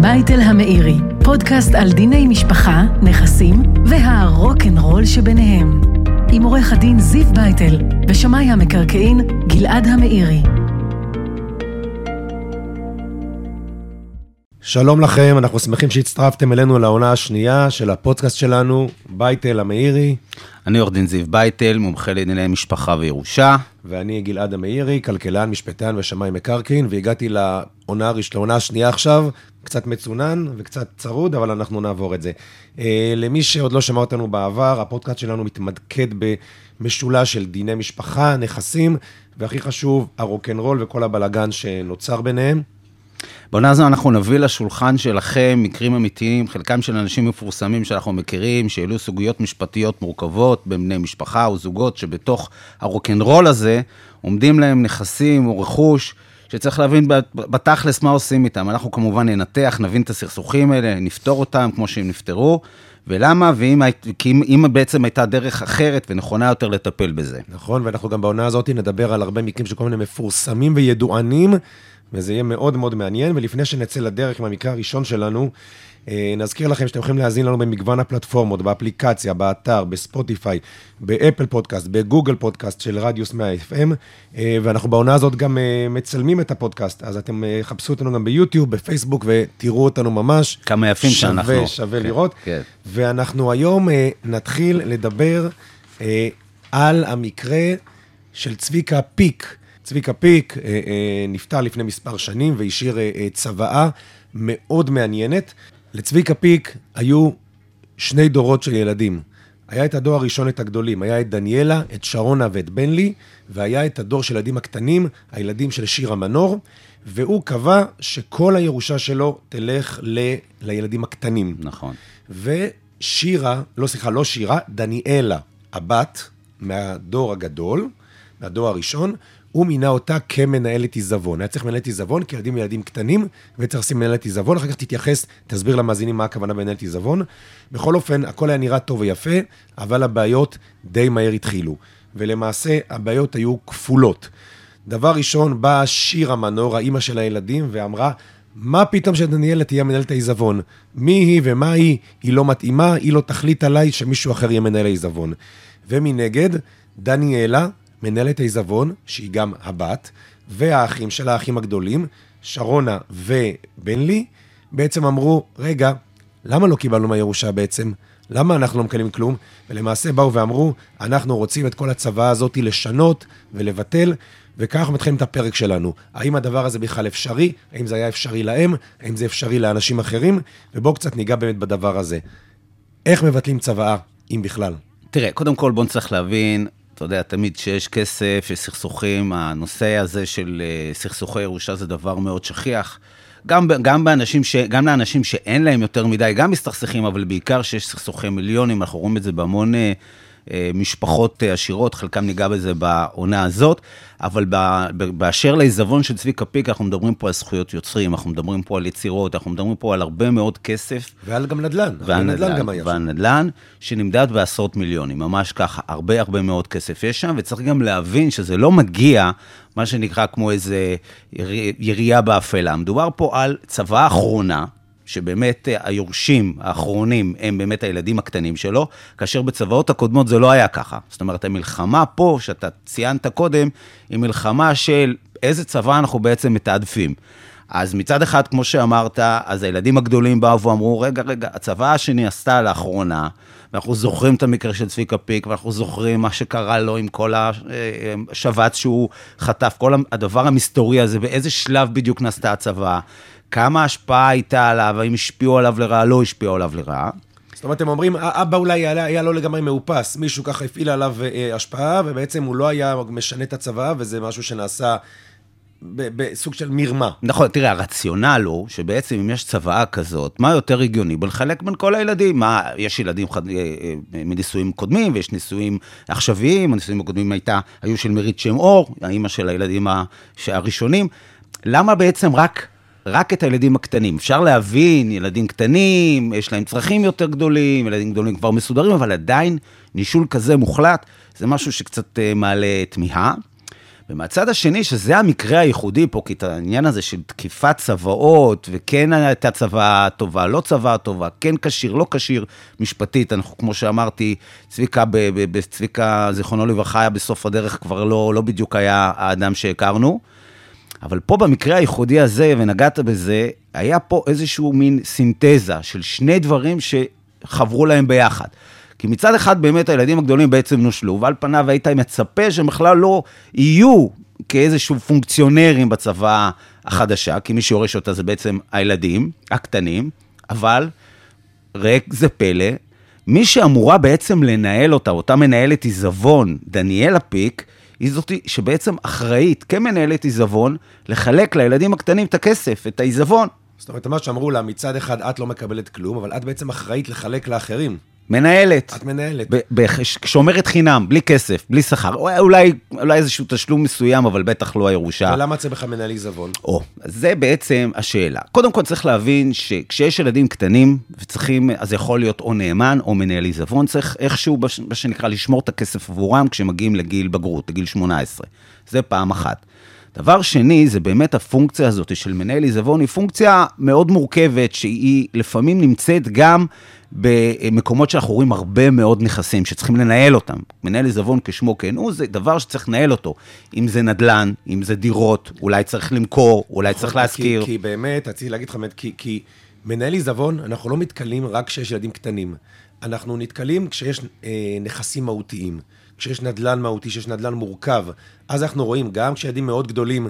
בייטל המאירי, פודקאסט על דיני משפחה, נכסים והרוקנרול שביניהם. עם עורך הדין זיו בייטל ושמאי המקרקעין גלעד המאירי. שלום לכם, אנחנו שמחים שהצטרפתם אלינו לעונה השנייה של הפודקאסט שלנו, בייטל המאירי. אני עורך דין זיו בייטל, מומחה לענייני משפחה וירושה. ואני גלעד המאירי, כלכלן, משפטן ושמאי מקרקעין, והגעתי לעונה, לעונה השנייה עכשיו, קצת מצונן וקצת צרוד, אבל אנחנו נעבור את זה. אה, למי שעוד לא שמע אותנו בעבר, הפודקאסט שלנו מתמקד במשולש של דיני משפחה, נכסים, והכי חשוב, הרוקנרול וכל הבלגן שנוצר ביניהם. בעונה הזו אנחנו נביא לשולחן שלכם מקרים אמיתיים, חלקם של אנשים מפורסמים שאנחנו מכירים, שהעלו סוגיות משפטיות מורכבות בין בני משפחה או זוגות שבתוך הרוקנרול הזה עומדים להם נכסים או רכוש. שצריך להבין בתכלס מה עושים איתם. אנחנו כמובן ננתח, נבין את הסכסוכים האלה, נפתור אותם כמו שהם נפתרו, ולמה, ואם כי אם, בעצם הייתה דרך אחרת ונכונה יותר לטפל בזה. נכון, ואנחנו גם בעונה הזאת נדבר על הרבה מקרים של כל מיני מפורסמים וידוענים, וזה יהיה מאוד מאוד מעניין. ולפני שנצא לדרך עם המקרה הראשון שלנו, אה, נזכיר לכם שאתם יכולים להאזין לנו במגוון הפלטפורמות, באפליקציה, באתר, בספוטיפיי, באפל פודקאסט, בגוגל פודקאסט של רדיוס 100 FM, אה, ואנחנו בעונה הזאת גם אה, מצלמים את הפודקאסט, אז אתם חפשו אותנו גם ביוטיוב, בפייסבוק, ותראו אותנו ממש. כמה יפים שווה, שאנחנו. שווה, שווה כן, לראות. כן. ואנחנו היום נתחיל לדבר על המקרה של צביקה פיק. צביקה פיק נפטר לפני מספר שנים והשאיר צוואה מאוד מעניינת. לצביקה פיק היו שני דורות של ילדים. היה את הדור הראשון, את הגדולים, היה את דניאלה, את שרונה ואת בנלי, והיה את הדור של הילדים הקטנים, הילדים של שירה מנור, והוא קבע שכל הירושה שלו תלך ל... לילדים הקטנים. נכון. ושירה, לא סליחה, לא שירה, דניאלה, הבת מהדור הגדול, מהדור הראשון, הוא מינה אותה כמנהלת עיזבון. היה צריך מנהלת עיזבון, כי ילדים ילדים קטנים, וצריך לשים מנהלת עיזבון, אחר כך תתייחס, תסביר למאזינים מה הכוונה במנהלת עיזבון. בכל אופן, הכל היה נראה טוב ויפה, אבל הבעיות די מהר התחילו. ולמעשה, הבעיות היו כפולות. דבר ראשון, באה שירה מנור, האימא של הילדים, ואמרה, מה פתאום שדניאלה תהיה מנהלת העיזבון? מי היא ומה היא? היא לא מתאימה, היא לא תחליט עליי שמישהו אחר יהיה מנהל העיזבון. ומנגד, דניאלה, מנהלת העיזבון, שהיא גם הבת, והאחים של האחים הגדולים, שרונה ובנלי, בעצם אמרו, רגע, למה לא קיבלנו מהירושה בעצם? למה אנחנו לא מקבלים כלום? ולמעשה באו ואמרו, אנחנו רוצים את כל הצוואה הזאת לשנות ולבטל, וככה מתחילים את הפרק שלנו. האם הדבר הזה בכלל אפשרי? האם זה היה אפשרי להם? האם זה אפשרי לאנשים אחרים? ובואו קצת ניגע באמת בדבר הזה. איך מבטלים צוואה, אם בכלל? תראה, קודם כל בואו נצטרך להבין, אתה יודע, תמיד כשיש כסף, יש סכסוכים, הנושא הזה של אה, סכסוכי ירושה זה דבר מאוד שכיח. גם, גם, באנשים ש, גם לאנשים שאין להם יותר מדי, גם מסתכסכים, אבל בעיקר שיש סכסוכי מיליונים, אנחנו רואים את זה בהמון אה, משפחות אה, עשירות, חלקם ניגע בזה בעונה הזאת, אבל באשר לעיזבון של צביקה פיק, אנחנו מדברים פה על זכויות יוצרים, אנחנו מדברים פה על יצירות, אנחנו מדברים פה על הרבה מאוד כסף. ועל גם נדל"ן, ועל נדל"ן גם היה. ועל נדל"ן, שנמדד בעשרות מיליונים, ממש ככה, הרבה הרבה מאוד כסף יש שם, וצריך גם להבין שזה לא מגיע, מה שנקרא כמו איזה ירייה באפלה. מדובר פה על צוואה אחרונה, שבאמת אה, היורשים האחרונים הם באמת הילדים הקטנים שלו, כאשר בצוואות הקודמות זה לא היה ככה. זאת אומרת, המלחמה פה, שאתה ציינת קודם, היא מלחמה של איזה צבא אנחנו בעצם מתעדפים. אז מצד אחד, כמו שאמרת, אז הילדים הגדולים באו ואמרו, רגע, רגע, הצבא השני עשתה לאחרונה, ואנחנו זוכרים את המקרה של צביקה פיק, ואנחנו זוכרים מה שקרה לו עם כל השבץ שהוא חטף, כל הדבר המסתורי הזה, באיזה שלב בדיוק נעשתה הצבא, כמה השפעה הייתה עליו, האם השפיעו עליו לרעה, לא השפיעו עליו לרעה. זאת אומרת, הם אומרים, אבא אולי היה, היה לא לגמרי מאופס, מישהו ככה הפעיל עליו אה, השפעה, ובעצם הוא לא היה משנה את הצבא, וזה משהו שנעשה בסוג של מרמה. נכון, תראה, הרציונל הוא שבעצם אם יש צוואה כזאת, מה יותר הגיוני? בלחלק בין כל הילדים. מה, יש ילדים חד... אה, אה, מנישואים קודמים ויש נישואים עכשוויים, הנישואים הקודמים הייתה, היו של מרית שם אור, האימא של הילדים הראשונים. למה בעצם רק רק את הילדים הקטנים. אפשר להבין, ילדים קטנים, יש להם צרכים יותר גדולים, ילדים גדולים כבר מסודרים, אבל עדיין נישול כזה מוחלט, זה משהו שקצת אה, מעלה תמיהה. ומהצד השני, שזה המקרה הייחודי פה, כי את העניין הזה של תקיפת צוואות, וכן הייתה צוואה טובה, לא צוואה טובה, כן כשיר, לא כשיר, משפטית, אנחנו, כמו שאמרתי, צביקה, צביקה, זיכרונו לברכה, היה בסוף הדרך, כבר לא, לא בדיוק היה האדם שהכרנו. אבל פה במקרה הייחודי הזה, ונגעת בזה, היה פה איזשהו מין סינתזה של שני דברים שחברו להם ביחד. כי מצד אחד באמת הילדים הגדולים בעצם נושלו, ועל פניו היית מצפה שהם בכלל לא יהיו כאיזשהו פונקציונרים בצבא החדשה, כי מי שיורש אותה זה בעצם הילדים הקטנים, אבל ריק זה פלא, מי שאמורה בעצם לנהל אותה, אותה מנהלת עיזבון, דניאלה פיק, היא זאת שבעצם אחראית כמנהלת עיזבון לחלק לילדים הקטנים את הכסף, את העיזבון. זאת אומרת, מה שאמרו לה, מצד אחד את לא מקבלת כלום, אבל את בעצם אחראית לחלק לאחרים. מנהלת. את מנהלת. שומרת חינם, בלי כסף, בלי שכר. אולי, אולי איזשהו תשלום מסוים, אבל בטח לא הירושה. ולמה צריך בכלל מנהל עיזבון? או, זה בעצם השאלה. קודם כל צריך להבין שכשיש ילדים קטנים וצריכים, אז יכול להיות או נאמן או מנהל עיזבון, צריך איכשהו, מה שנקרא, לשמור את הכסף עבורם כשמגיעים לגיל בגרות, לגיל 18. זה פעם אחת. דבר שני, זה באמת הפונקציה הזאת של מנהל עיזבון, היא פונקציה מאוד מורכבת, שהיא לפעמים נמצאת גם במקומות שאנחנו רואים הרבה מאוד נכסים שצריכים לנהל אותם. מנהל עיזבון כשמו כן הוא, זה דבר שצריך לנהל אותו. אם זה נדל"ן, אם זה דירות, אולי צריך למכור, אולי צריך נכון, להשכיר. כי, כי באמת, רציתי להגיד לך, כי, כי מנהל עיזבון, אנחנו לא מתקלים רק כשיש ילדים קטנים. אנחנו נתקלים כשיש אה, נכסים מהותיים. כשיש נדל"ן מהותי, כשיש נדל"ן מורכב, אז אנחנו רואים, גם כשילדים מאוד גדולים,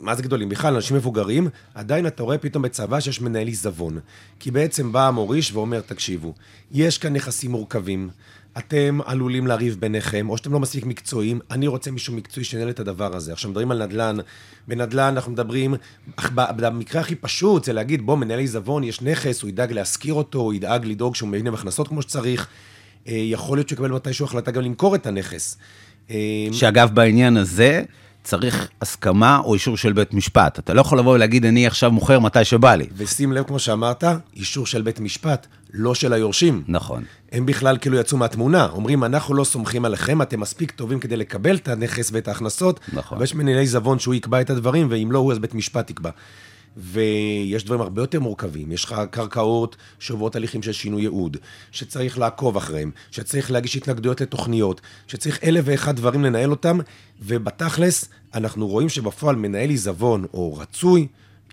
מה זה גדולים? בכלל, אנשים מבוגרים, עדיין אתה רואה פתאום בצבא שיש מנהל עיזבון. כי בעצם בא המוריש ואומר, תקשיבו, יש כאן נכסים מורכבים, אתם עלולים לריב ביניכם, או שאתם לא מספיק מקצועיים, אני רוצה מישהו מקצועי שינהל את הדבר הזה. עכשיו, מדברים על נדל"ן, בנדל"ן אנחנו מדברים, במקרה הכי פשוט זה להגיד, בוא, מנהל עיזבון, יש נכס, הוא ידאג להשכיר אותו, הוא ידאג לדאוג שהוא מבין עם הכנסות כמו שצריך. אה, יכול להיות שהוא יקבל מתישהו החלטה גם למכור את הנכס. אה, שאגב, בעניין הזה, צריך הסכמה או אישור של בית משפט. אתה לא יכול לבוא ולהגיד, אני עכשיו מוכר מתי שבא לי. ושים לב, כמו שאמרת, אישור של בית משפט, לא של היורשים. נכון. הם בכלל כאילו יצאו מהתמונה. אומרים, אנחנו לא סומכים עליכם, אתם מספיק טובים כדי לקבל את הנכס ואת ההכנסות. נכון. ויש מנהלי עיזבון שהוא יקבע את הדברים, ואם לא הוא, אז בית משפט יקבע. ויש דברים הרבה יותר מורכבים. יש לך קרקעות שעוברות הליכים של שינוי ייעוד, שצריך לעקוב אחריהם, שצריך להגיש התנגדויות לתוכניות, שצריך אלף ואחד דברים לנהל אותם, ובתכלס, אנחנו רואים שבפועל מנהל עיזבון, או רצוי,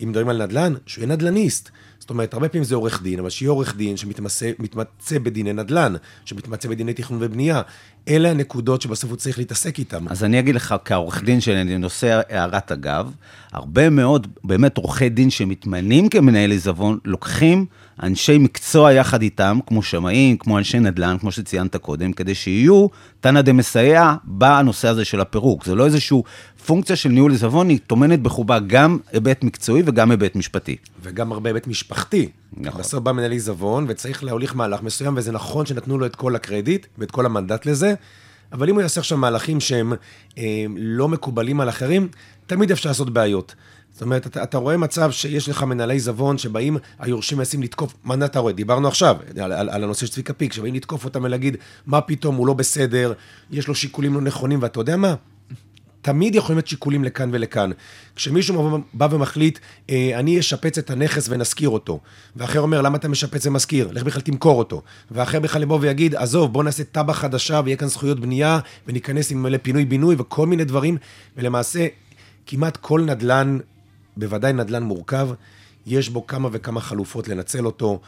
אם מדברים על נדל"ן, שהוא יהיה נדל"ניסט. זאת אומרת, הרבה פעמים זה עורך דין, אבל שיהיה עורך דין שמתמצא בדיני נדל"ן, שמתמצא בדיני תכנון ובנייה. אלה הנקודות שבסוף הוא צריך להתעסק איתן. אז אני אגיד לך, כעורך דין שאני נושא הערת אגב, הרבה מאוד, באמת עורכי דין שמתמנים כמנהל עיזבון, לוקחים אנשי מקצוע יחד איתם, כמו שמאים, כמו אנשי נדל"ן, כמו שציינת קודם, כדי שיהיו תנא דמסייע בנושא הזה של הפירוק. זה לא איזושהי פונקציה של ניהול עיזבון, היא טומנת בחובה גם היבט מקצועי וגם היבט משפטי. וגם הרבה היבט משפחתי. נכון. בסוף בא מנהל עיזבון וצריך להוליך מהלך מסוים, וזה נכון שנתנו לו את כל הקרדיט ואת כל המנדט לזה, אבל אם הוא יעשה עכשיו מהלכים שהם אה, לא מקובלים על אחרים, תמיד אפשר לעשות בעיות. זאת אומרת, אתה, אתה רואה מצב שיש לך מנהלי עיזבון שבאים, היורשים מנסים לתקוף, מה אתה רואה? דיברנו עכשיו על, על, על הנושא של צביקה פיק, שבאים לתקוף אותם ולהגיד, מה פתאום, הוא לא בסדר, יש לו שיקולים לא נכונים, ואתה יודע מה? תמיד יכולים להיות שיקולים לכאן ולכאן. כשמישהו בא ומחליט, אה, אני אשפץ את הנכס ונשכיר אותו, ואחר אומר, למה אתה משפץ ומשכיר? לך בכלל תמכור אותו. ואחר בכלל יבוא ויגיד, עזוב, בוא נעשה תב"ע חדשה ויהיה כאן זכויות בנייה, וניכנס עם מלא פינוי-בינוי וכל מיני דברים, ולמעשה, כמעט כל נדל"ן, בוודאי נדל"ן מורכב, יש בו כמה וכמה חלופות לנצל אותו.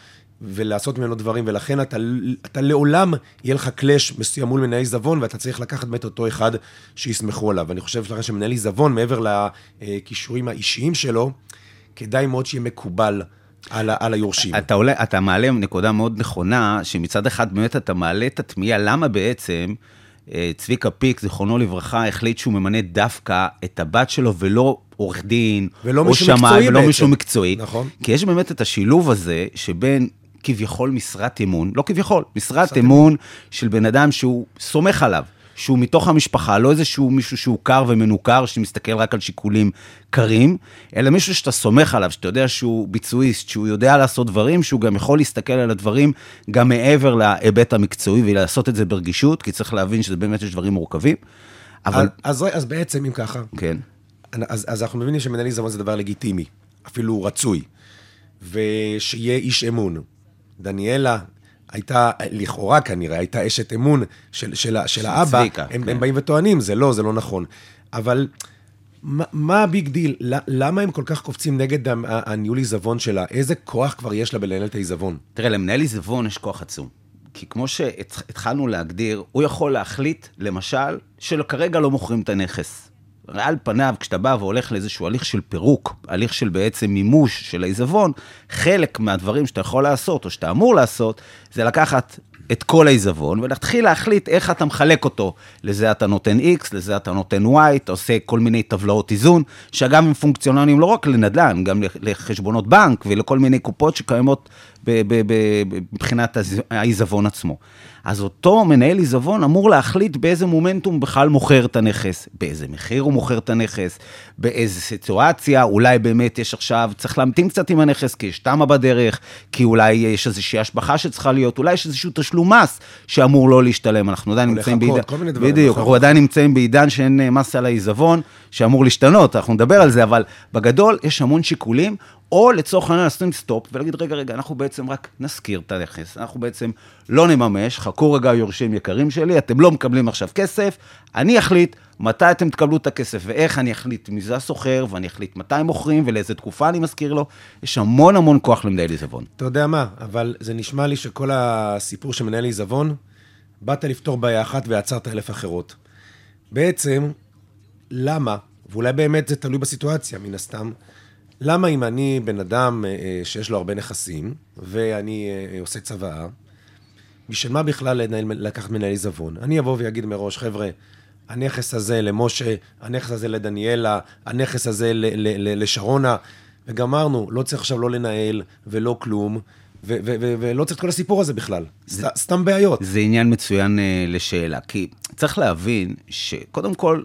ולעשות ממנו דברים, ולכן אתה, אתה לעולם, יהיה לך קלאש מסוים מול מנהל עיזבון, ואתה צריך לקחת באמת אותו אחד שיסמכו עליו. אני חושב שלכם שמנהל עיזבון, מעבר לכישורים האישיים שלו, כדאי מאוד שיהיה מקובל. על, על היורשים. אתה, עולה, אתה מעלה נקודה מאוד נכונה, שמצד אחד באמת אתה מעלה את התמיהה, למה בעצם אה, צביקה פיק, זיכרונו לברכה, החליט שהוא ממנה דווקא את הבת שלו ולא עורך דין, ולא או שמאי, ולא מישהו מקצועי. נכון. כי יש באמת את השילוב הזה שבין כביכול משרת אמון, לא כביכול, משרת אמון של בן אדם שהוא סומך עליו, שהוא מתוך המשפחה, לא איזשהו מישהו שהוא קר ומנוכר, שמסתכל רק על שיקולים קרים, אלא מישהו שאתה סומך עליו, שאתה יודע שהוא ביצועיסט, שהוא יודע לעשות דברים, שהוא גם יכול להסתכל על הדברים גם מעבר להיבט המקצועי ולעשות את זה ברגישות, כי צריך להבין שזה באמת יש דברים מורכבים. אבל... אז, אז, אז בעצם, אם ככה, כן. אז, אז אנחנו מבינים שמנהל עיזבון זה דבר לגיטימי, אפילו רצוי, ושיהיה איש אמון. דניאלה הייתה, לכאורה כנראה, הייתה אשת אמון של, של, של האבא. צביקה, הם, כן. הם באים וטוענים, זה לא, זה לא נכון. אבל מה, מה ה big deal? למה הם כל כך קופצים נגד הניהול עיזבון שלה? איזה כוח כבר יש לה בלנהל את העיזבון? תראה, למנהל עיזבון יש כוח עצום. כי כמו שהתחלנו להגדיר, הוא יכול להחליט, למשל, שכרגע לא מוכרים את הנכס. על פניו, כשאתה בא והולך לאיזשהו הליך של פירוק, הליך של בעצם מימוש של העיזבון, חלק מהדברים שאתה יכול לעשות, או שאתה אמור לעשות, זה לקחת את כל העיזבון, ולהתחיל להחליט איך אתה מחלק אותו. לזה אתה נותן X, לזה אתה נותן Y, אתה עושה כל מיני טבלאות איזון, שאגב הם פונקציונליים לא רק לנדל"ן, גם לחשבונות בנק ולכל מיני קופות שקיימות מבחינת העיזבון עצמו. אז אותו מנהל עיזבון אמור להחליט באיזה מומנטום בכלל מוכר את הנכס, באיזה מחיר הוא מוכר את הנכס, באיזה סיטואציה, אולי באמת יש עכשיו, צריך להמתין קצת עם הנכס, כי יש תמ"א בדרך, כי אולי יש איזושהי השבחה שצריכה להיות, אולי יש איזשהו תשלום מס שאמור לא להשתלם. אנחנו עדיין נמצאים בעידן... כל מיני דברים, בדיוק. אנחנו עדיין נמצאים בעידן שאין אה, מס על העיזבון, שאמור להשתנות, אנחנו נדבר על זה, אבל בגדול יש המון שיקולים, או לצורך העניין לשים סטופ ולהגיד, רגע, רגע, אנחנו בעצם רק נשכיר את הנכס, אנחנו בעצם לא נממש, חכו רגע, יורשים יקרים שלי, אתם לא מקבלים עכשיו כסף, אני אחליט מתי אתם תקבלו את הכסף ואיך אני אחליט מי זה הסוחר, ואני אחליט מתי מוכרים ולאיזה תקופה אני מזכיר לו. יש המון המון כוח למנהל עיזבון. אתה יודע מה, אבל זה נשמע לי שכל הסיפור של מנהל עיזבון, באת לפתור בעיה אחת ויצרת אלף אחרות. בעצם, למה, ואולי באמת זה תלוי בסיטואציה, מן הסתם, למה אם אני בן אדם אה, אה, שיש לו הרבה נכסים, ואני אה, עושה צוואה, בשביל מה בכלל לקחת מנהל עיזבון? אני אבוא ואגיד מראש, חבר'ה, הנכס הזה למשה, הנכס הזה לדניאלה, הנכס הזה ל- ל- ל- לשרונה, וגמרנו, לא צריך עכשיו לא לנהל ולא כלום, ו- ו- ו- ולא צריך את כל הסיפור הזה בכלל. זה... סתם בעיות. זה עניין מצוין אה, לשאלה, כי צריך להבין שקודם כל,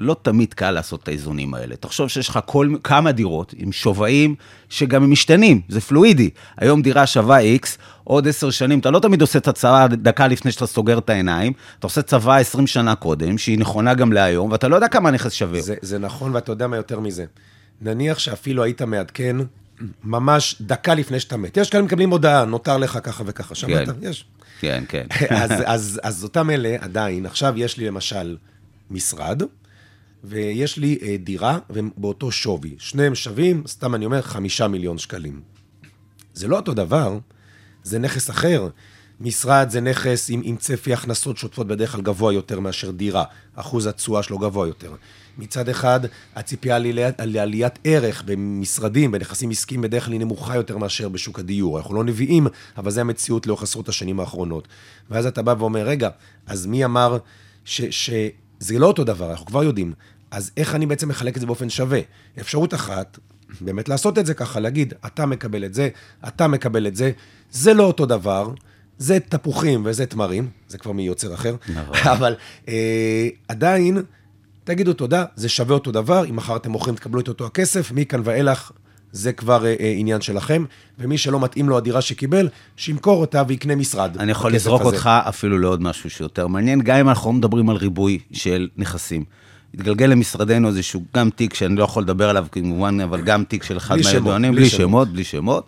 לא תמיד קל לעשות את האיזונים האלה. תחשוב שיש לך כל, כמה דירות עם שווים שגם הם משתנים, זה פלואידי. היום דירה שווה X, עוד עשר שנים, אתה לא תמיד עושה את הצבא דקה לפני שאתה סוגר את העיניים, אתה עושה צבא 20 שנה קודם, שהיא נכונה גם להיום, ואתה לא יודע כמה הנכס שווה. זה, זה נכון, ואתה יודע מה יותר מזה. נניח שאפילו היית מעדכן ממש דקה לפני שאתה מת. יש כאלה מקבלים הודעה, נותר לך ככה וככה. שמעת? כן. יש. כן, כן. אז, אז, אז אותם אלה עדיין, עכשיו יש לי למשל משרד, ויש לי אה, דירה, באותו שווי. שניהם שווים, סתם אני אומר, חמישה מיליון שקלים. זה לא אותו דבר, זה נכס אחר. משרד זה נכס עם, עם צפי הכנסות שוטפות בדרך כלל גבוה יותר מאשר דירה. אחוז התשואה שלו גבוה יותר. מצד אחד, הציפייה לעליית, ערך במשרדים, בנכסים עסקיים, בדרך כלל היא נמוכה יותר מאשר בשוק הדיור. אנחנו לא נביאים, אבל זו המציאות לאורך עשרות השנים האחרונות. ואז אתה בא ואומר, רגע, אז מי אמר ש, שזה לא אותו דבר? אנחנו כבר יודעים. אז איך אני בעצם מחלק את זה באופן שווה? אפשרות אחת, באמת לעשות את זה ככה, להגיד, אתה מקבל את זה, אתה מקבל את זה, זה לא אותו דבר, זה תפוחים וזה תמרים, זה כבר מיוצר אחר, נכון. אבל אה, עדיין, תגידו תודה, זה שווה אותו דבר, אם מחר אתם מוכרים, תקבלו את אותו הכסף, מכאן ואילך, זה כבר אה, אה, עניין שלכם, ומי שלא מתאים לו הדירה שקיבל, שימכור אותה ויקנה משרד. אני יכול לזרוק הזה. אותך אפילו לעוד משהו שיותר מעניין, גם אם אנחנו לא מדברים על ריבוי של נכסים. התגלגל למשרדנו איזשהו גם תיק שאני לא יכול לדבר עליו כמובן, אבל גם תיק של אחד מהידוענים, בלי בלי שמות. שמות, בלי שמות,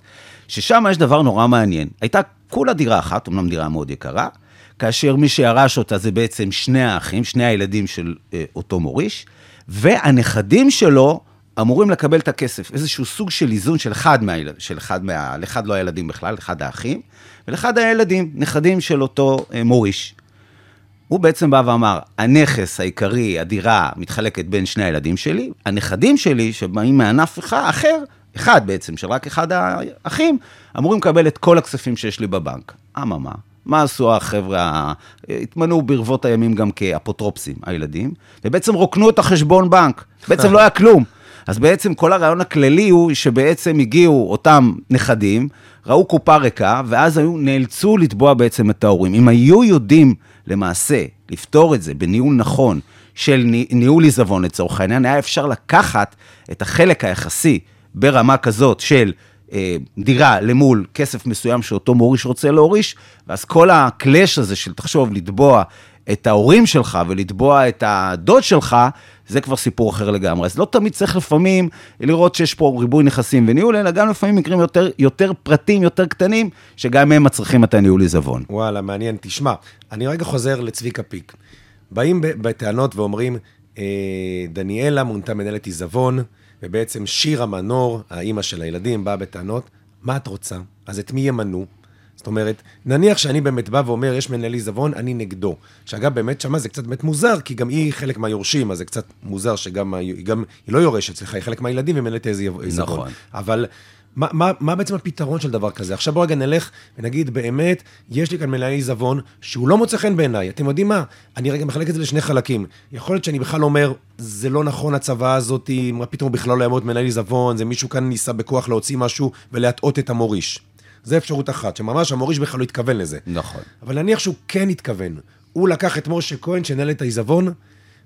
ששם יש דבר נורא מעניין. הייתה כולה דירה אחת, אמנם דירה מאוד יקרה, כאשר מי שירש אותה זה בעצם שני האחים, שני הילדים של אה, אותו מוריש, והנכדים שלו אמורים לקבל את הכסף, איזשהו סוג של איזון של אחד מהילדים, של אחד מה... לאחד לא הילדים בכלל, לאחד האחים, ולאחד הילדים, נכדים של אותו אה, מוריש. הוא בעצם בא ואמר, הנכס העיקרי, הדירה, מתחלקת בין שני הילדים שלי, הנכדים שלי, שבאים מענף אחר, אחד בעצם, של רק אחד האחים, אמורים לקבל את כל הכספים שיש לי בבנק. אממה, מה עשו החבר'ה, התמנו ברבות הימים גם כאפוטרופסים, הילדים, ובעצם רוקנו את החשבון בנק. בעצם לא היה כלום. אז בעצם כל הרעיון הכללי הוא שבעצם הגיעו אותם נכדים, ראו קופה ריקה, ואז היו, נאלצו לתבוע בעצם את ההורים. אם היו יודעים למעשה לפתור את זה בניהול נכון של ניהול עיזבון לצורך העניין, היה אפשר לקחת את החלק היחסי ברמה כזאת של אה, דירה למול כסף מסוים שאותו מוריש רוצה להוריש, ואז כל הקלאש הזה של תחשוב, לתבוע את ההורים שלך ולתבוע את הדוד שלך, זה כבר סיפור אחר לגמרי. אז לא תמיד צריך לפעמים לראות שיש פה ריבוי נכסים וניהול, אלא גם לפעמים מקרים יותר, יותר פרטים, יותר קטנים, שגם הם מצריכים את הניהול עיזבון. וואלה, מעניין. תשמע, אני רגע חוזר לצביקה פיק. באים בטענות ואומרים, אה, דניאלה מונתה מנהלת עיזבון, ובעצם שירה מנור, האימא של הילדים, באה בטענות, מה את רוצה? אז את מי ימנו? זאת אומרת, נניח שאני באמת בא ואומר, יש מנהל עיזבון, אני נגדו. שאגב, באמת שמה זה קצת באמת מוזר, כי גם היא חלק מהיורשים, אז זה קצת מוזר שגם, היא, גם, היא לא יורשת, סליחה, היא חלק מהילדים ומנהלת עיזבון. נכון. אבל מה, מה, מה בעצם הפתרון של דבר כזה? עכשיו בואו רגע נלך ונגיד, באמת, יש לי כאן מנהל עיזבון שהוא לא מוצא חן בעיניי. אתם יודעים מה? אני רגע מחלק את זה לשני חלקים. יכול להיות שאני בכלל אומר, זה לא נכון הצוואה הזאת, מה פתאום בכלל לא יעמוד מנהל עיזבון, זה מישהו כאן ניסה בכוח להוציא משהו ולהטעות את המוריש. זה אפשרות אחת, שממש המוריש בכלל לא התכוון לזה. נכון. אבל נניח שהוא כן התכוון. הוא לקח את משה כהן, שנהל את העיזבון,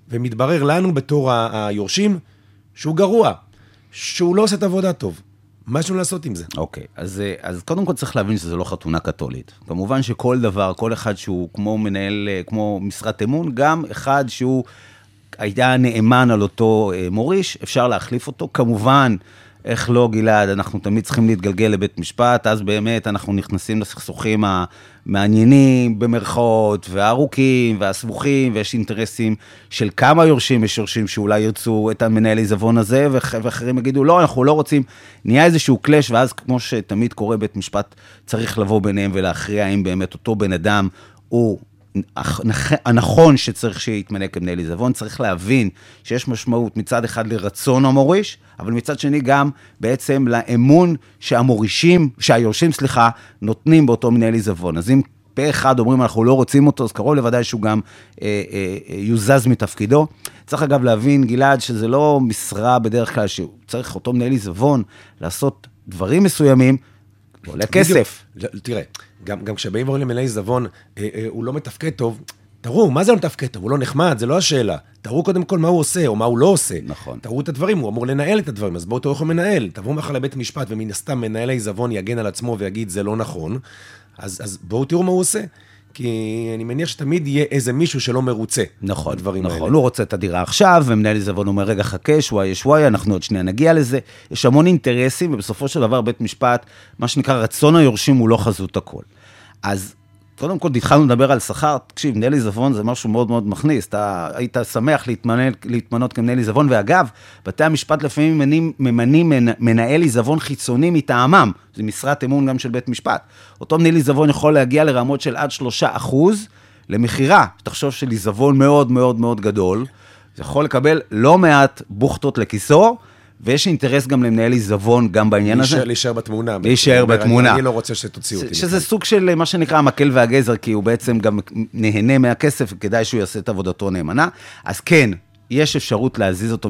ומתברר לנו בתור היורשים, שהוא גרוע, שהוא לא עושה את העבודה טוב. מה יש לנו לעשות עם זה? אוקיי, okay, אז, אה, אז קודם כל צריך להבין שזה לא חתונה קתולית. כמובן שכל דבר, כל אחד שהוא כמו מנהל, אה, כמו משרת אמון, גם אחד שהוא היה נאמן על אותו אה, מוריש, אפשר להחליף אותו. כמובן, איך לא, גלעד, אנחנו תמיד צריכים להתגלגל לבית משפט, אז באמת אנחנו נכנסים לסכסוכים המעניינים, במרכאות, והארוכים, והסבוכים, ויש אינטרסים של כמה יורשים, יש יורשים שאולי ירצו את המנהל עיזבון הזה, ואחרים יגידו, לא, אנחנו לא רוצים. נהיה איזשהו קלאש, ואז כמו שתמיד קורה, בית משפט צריך לבוא ביניהם ולהכריע האם באמת אותו בן אדם הוא הנכון שצריך שיתמנה כמנהל עיזבון, צריך להבין שיש משמעות מצד אחד לרצון המוריש, אבל מצד שני גם בעצם לאמון שהמורישים, שהיורשים, סליחה, נותנים באותו מנהל עיזבון. אז אם פה אחד אומרים אנחנו לא רוצים אותו, אז קרוב לוודאי שהוא גם אה, אה, אה יוזז מתפקידו. צריך אגב להבין, גלעד, שזה לא משרה בדרך כלל שצריך אותו מנהל עיזבון לעשות דברים מסוימים, עולה כסף. לא, תראה, גם, גם כשבאים ואומרים למנהל עיזבון, אה, אה, הוא לא מתפקד טוב, תראו, מה זה לא מתפקד טוב? הוא לא נחמד, זה לא השאלה. תראו קודם כל מה הוא עושה, או מה הוא לא עושה. נכון. תראו את הדברים, הוא אמור לנהל את הדברים, אז בואו תראו איך הוא מנהל. תבואו מחר לבית המשפט, ומן הסתם מנהל העיזבון יגן על עצמו ויגיד, זה לא נכון, אז, אז בואו תראו מה הוא עושה. כי אני מניח שתמיד יהיה איזה מישהו שלא מרוצה. נכון, נכון. האלה. הוא רוצה את הדירה עכשיו, ומנהל עיזבון אומר, רגע, חכה, שוואיה שוואיה, אנחנו עוד שנייה נגיע לזה. יש המון אינטרסים, ובסופו של דבר בית משפט, מה שנקרא, רצון היורשים הוא לא חזות הכל. אז קודם כל התחלנו לדבר על שכר, תקשיב, מנהל עיזבון זה משהו מאוד מאוד מכניס, אתה היית שמח להתמנות, להתמנות כמנהל עיזבון, ואגב, בתי המשפט לפעמים ממנים, ממנים מנהל עיזבון חיצוני מטעמם, זה משרת אמון גם של בית משפט. אותו מנהל עיזבון יכול להגיע לרמות של עד שלושה אחוז למכירה, תחשוב של עיזבון מאוד מאוד מאוד גדול, יכול לקבל לא מעט בוכטות לכיסו, ויש אינטרס גם למנהל עיזבון גם בעניין הזה. להישאר בתמונה. להישאר בתמונה. אני לא רוצה שתוציאו אותי. שזה סוג של מה שנקרא המקל והגזר, כי הוא בעצם גם נהנה מהכסף, וכדאי שהוא יעשה את עבודתו נאמנה. אז כן, יש אפשרות להזיז אותו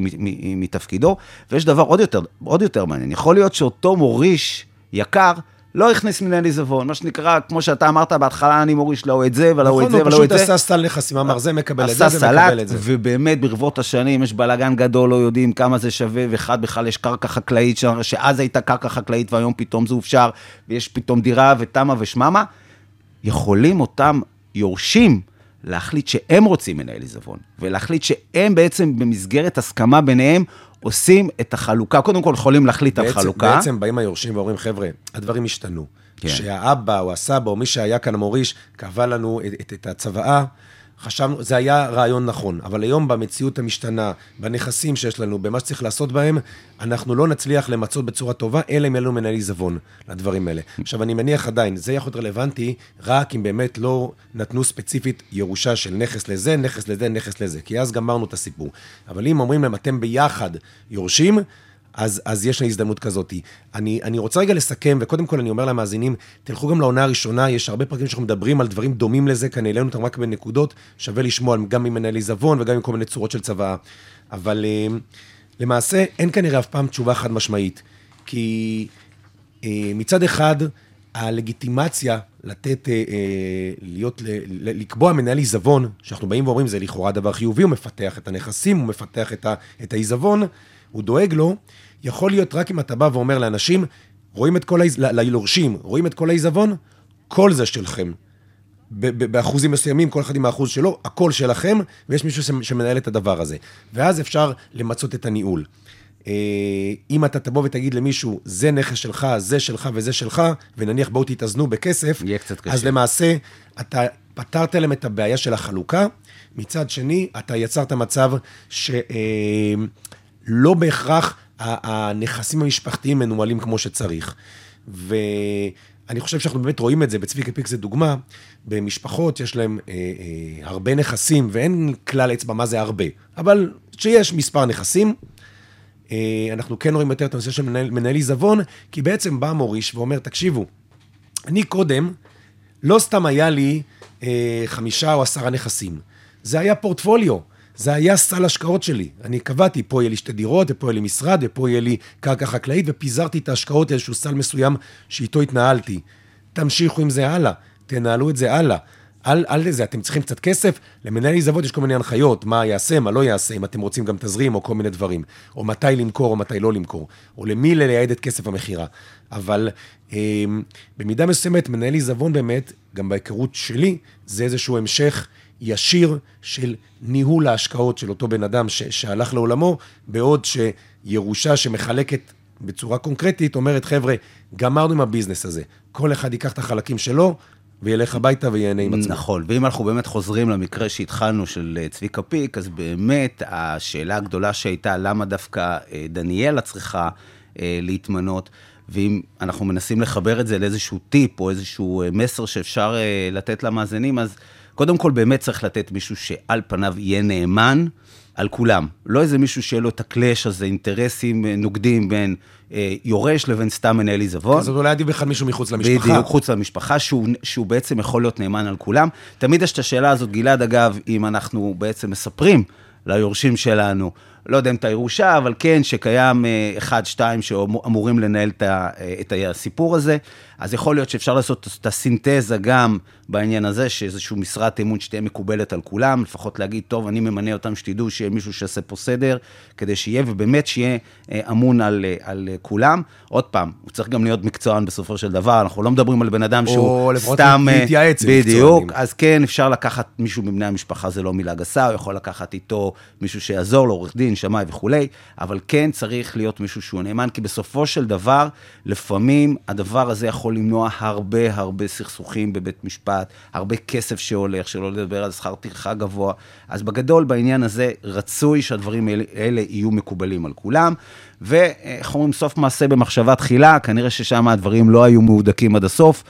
מתפקידו, ויש דבר עוד יותר, עוד יותר מעניין. יכול להיות שאותו מוריש יקר, לא הכניס מנהל עיזבון, מה שנקרא, כמו שאתה אמרת בהתחלה, אני מוריש לו את זה, ולא את זה, ולא את זה. נכון, הוא פשוט עשה סל נכסים, אמר, זה מקבל את זה, זה מקבל את זה. ובאמת, ברבות השנים יש בלאגן גדול, לא יודעים כמה זה שווה, ואחד בכלל יש קרקע חקלאית, שאז הייתה קרקע חקלאית, והיום פתאום זה הופשר, ויש פתאום דירה, ותמה ושממה. יכולים אותם יורשים להחליט שהם רוצים מנהל עיזבון, ולהחליט שהם בעצם במסגרת הסכמה ביניהם עושים את החלוקה. קודם כל יכולים להחליט בעצם, על חלוקה. בעצם באים היורשים ואומרים, חבר'ה, הדברים השתנו. כן. שהאבא או הסבא או מי שהיה כאן המוריש קבע לנו את, את, את הצוואה, חשבנו, זה היה רעיון נכון, אבל היום במציאות המשתנה, בנכסים שיש לנו, במה שצריך לעשות בהם, אנחנו לא נצליח למצות בצורה טובה, אלא אם אין לנו מנהל עיזבון לדברים האלה. עכשיו, אני מניח עדיין, זה יכול להיות רלוונטי רק אם באמת לא נתנו ספציפית ירושה של נכס לזה, נכס לזה, נכס לזה, כי אז גמרנו את הסיפור. אבל אם אומרים להם, אתם ביחד יורשים, אז, אז יש לה הזדמנות כזאת. אני, אני רוצה רגע לסכם, וקודם כל אני אומר למאזינים, תלכו גם לעונה הראשונה, יש הרבה פרקים שאנחנו מדברים על דברים דומים לזה, כאן העלינו אותם רק בנקודות, שווה לשמוע גם ממנהל עיזבון וגם עם כל מיני צורות של צוואה. אבל אה, למעשה, אין כנראה אף פעם תשובה חד משמעית. כי אה, מצד אחד, הלגיטימציה לתת, אה, אה, להיות, לקבוע מנהל עיזבון, שאנחנו באים ואומרים, זה לכאורה דבר חיובי, הוא מפתח את הנכסים, הוא מפתח את העיזבון, הוא דואג לו, יכול להיות רק אם אתה בא ואומר לאנשים, רואים את כל, העיז... ליורשים, רואים את כל העיזבון, כל זה שלכם. באחוזים מסוימים, כל אחד עם האחוז שלו, הכל שלכם, ויש מישהו שמנהל את הדבר הזה. ואז אפשר למצות את הניהול. אה, אם אתה תבוא ותגיד למישהו, זה נכס שלך, זה שלך וזה שלך, ונניח בואו תתאזנו בכסף, יהיה קצת קשה. אז למעשה, אתה פתרת להם את הבעיה של החלוקה. מצד שני, אתה יצרת מצב שלא אה, בהכרח הנכסים המשפחתיים מנוהלים כמו שצריך. ואני חושב שאנחנו באמת רואים את זה, בצביקה פיק זה דוגמה, במשפחות יש להם אה, אה, הרבה נכסים, ואין כלל אצבע מה זה הרבה, אבל שיש מספר נכסים, אה, אנחנו כן רואים יותר את הנושא של מנהל, מנהל עיזבון, כי בעצם בא מוריש ואומר, תקשיבו, אני קודם, לא סתם היה לי אה, חמישה או עשרה נכסים, זה היה פורטפוליו. זה היה סל השקעות שלי. אני קבעתי, פה יהיה לי שתי דירות, ופה יהיה לי משרד, ופה יהיה לי קרקע חקלאית, ופיזרתי את ההשקעות לאיזשהו סל מסוים שאיתו התנהלתי. תמשיכו עם זה הלאה, תנהלו את זה הלאה. על, על זה, אתם צריכים קצת כסף, למנהל עיזבות יש כל מיני הנחיות, מה יעשה, מה לא יעשה, אם אתם רוצים גם תזרים או כל מיני דברים, או מתי למכור או מתי לא למכור, או למי לייעד את כסף המכירה. אבל אה, במידה מסוימת, מנהל עיזבון באמת, גם בהיכרות שלי, זה איזשהו המשך ישיר של ניהול ההשקעות של אותו בן אדם ש, שהלך לעולמו, בעוד שירושה שמחלקת בצורה קונקרטית אומרת, חבר'ה, גמרנו עם הביזנס הזה, כל אחד ייקח את החלקים שלו, וילך הביתה וייהנה עם עצמו. נכון, ואם אנחנו באמת חוזרים למקרה שהתחלנו של אה, צביקה פיק, אז באמת השאלה הגדולה שהייתה, למה דווקא אה, דניאלה צריכה אה, להתמנות, ואם אנחנו מנסים לחבר את זה לאיזשהו טיפ או איזשהו מסר שאפשר לתת למאזינים, אז קודם כל באמת צריך לתת מישהו שעל פניו יהיה נאמן על כולם. לא איזה מישהו שיהיה לו את הקלאש הזה, אינטרסים אה, נוגדים בין אה, יורש לבין סתם מנהל עיזבון. אז אולי עדיף בכלל מישהו מחוץ למשפחה. בדיוק, חוץ למשפחה, שהוא, שהוא בעצם יכול להיות נאמן על כולם. תמיד יש את השאלה הזאת, גלעד, אגב, אם אנחנו בעצם מספרים ליורשים שלנו, לא יודע אם את הירושה, אבל כן, שקיים אה, אחד, שתיים שאמורים לנהל את הסיפור הזה. אז יכול להיות שאפשר לעשות את הסינתזה גם בעניין הזה, שאיזושהי משרת אמון שתהיה מקובלת על כולם, לפחות להגיד, טוב, אני ממנה אותם, שתדעו שיהיה מישהו שיעשה פה סדר, כדי שיהיה, ובאמת שיהיה אה, אמון על, אה, על כולם. עוד פעם, הוא צריך גם להיות מקצוען בסופו של דבר, אנחנו לא מדברים על בן אדם שהוא סתם... או לפחות להתייעץ עם בדיוק, אז כן, אפשר לקחת מישהו מבני המשפחה, זה לא מילה גסה, הוא יכול לקחת איתו מישהו שיעזור לו, עורך דין, שמאי וכולי, אבל כן צריך להיות מישהו שהוא נאמן, כי בסופו של דבר, לפעמים הדבר הזה יכול למנוע הרבה הרבה סכסוכים בבית משפט, הרבה כסף שהולך, שלא לדבר על שכר טרחה גבוה. אז בגדול, בעניין הזה, רצוי שהדברים האלה, יהיו מקובלים על כולם. ואיך אומרים, סוף מעשה במחשבה תחילה, כנראה ששם הדברים לא היו מהודקים עד הסוף.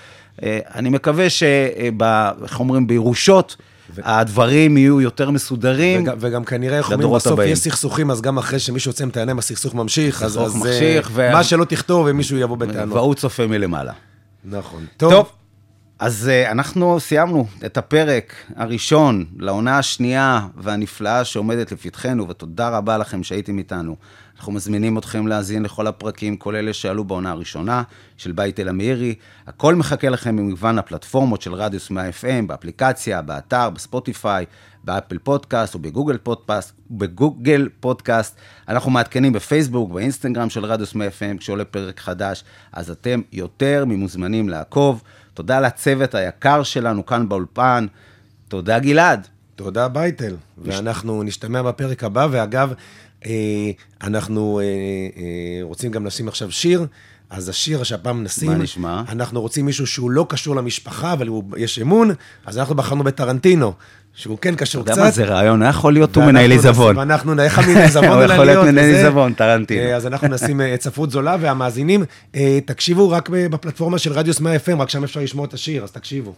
אה, אני מקווה שאיך אומרים, בירושות. הדברים יהיו יותר מסודרים. וגם, וגם כנראה, איך אומרים, בסוף הבאים. יש סכסוכים, אז גם אחרי שמישהו יוצא העיניים, הסכסוך ממשיך. הסכסוך אז, ממשיך. אז, ו... מה שלא תכתוב, ומישהו יבוא בטענות. והוא צופה מלמעלה. נכון. טוב. טוב. אז אה, אנחנו סיימנו את הפרק הראשון לעונה השנייה והנפלאה שעומדת לפתחנו, ותודה רבה לכם שהייתם איתנו. אנחנו מזמינים אתכם להאזין לכל הפרקים, כל אלה שעלו בעונה הראשונה של בייטל המאירי. הכל מחכה לכם במגוון הפלטפורמות של רדיוס 100 FM, באפליקציה, באתר, בספוטיפיי, באפל פודקאסט או בגוגל פודקאסט, בגוגל פודקאסט. אנחנו מעדכנים בפייסבוק, באינסטגרם של רדיוס 100 FM כשעולה פרק חדש, אז אתם יותר ממוזמנים לעקוב. תודה לצוות היקר שלנו כאן באולפן. תודה גלעד. תודה אביטל, ואנחנו נשתמע בפרק הבא, ואגב, אנחנו אה, אה, רוצים גם לשים עכשיו שיר. אז השיר שהפעם נשים, מה נשמע? אנחנו רוצים מישהו שהוא לא קשור למשפחה, אבל הוא, יש אמון, אז אנחנו בחרנו בטרנטינו, שהוא כן קשור קצת. אתה יודע מה זה רעיון, היה יכול להיות הוא מנהל עיזבון. ואנחנו, איך המנהל עיזבון הוא יכול להיות מנהל עיזבון, טרנטינו. אז אנחנו נשים ספרות זולה, והמאזינים, תקשיבו רק בפלטפורמה של רדיוס 100 FM, רק שם אפשר לשמוע את השיר, אז תקשיבו.